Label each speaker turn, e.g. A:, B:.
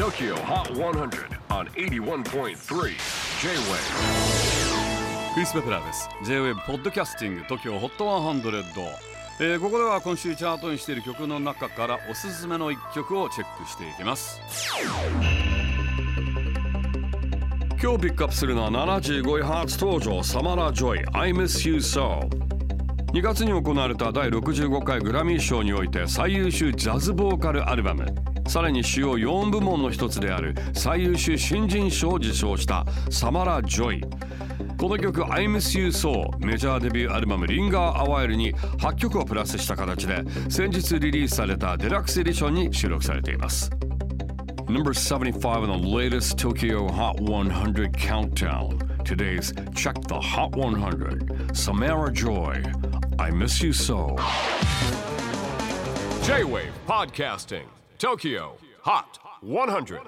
A: TOKYO HOT 100 on 81.3 J-WAVE
B: クリス・ベプラーです。J-WAVE ポッドキャスティング TOKYO HOT 100、えーここでは今週チャートにしている曲の中からおすすめの一曲をチェックしていきます。今日ピックアップするのは75位初登場サマラ・ジョイ I Miss You So 2月に行われた第65回グラミー賞において最優秀ジャズボーカルアルバムさらに主要4部門の一つである最優秀新人賞を受賞したサマラ・ジョイこの曲「I. miss you So」メジャーデビューアルバム「Linger Awhile」に8曲をプラスした形で先日リリースされたデラックスエディションに収録されています Number 75 on the latest Tokyo Hot 100 countdown. Today's Check the Hot 100. Samara Joy, I Miss You So.
A: J Wave Podcasting. TOKYO HOT 100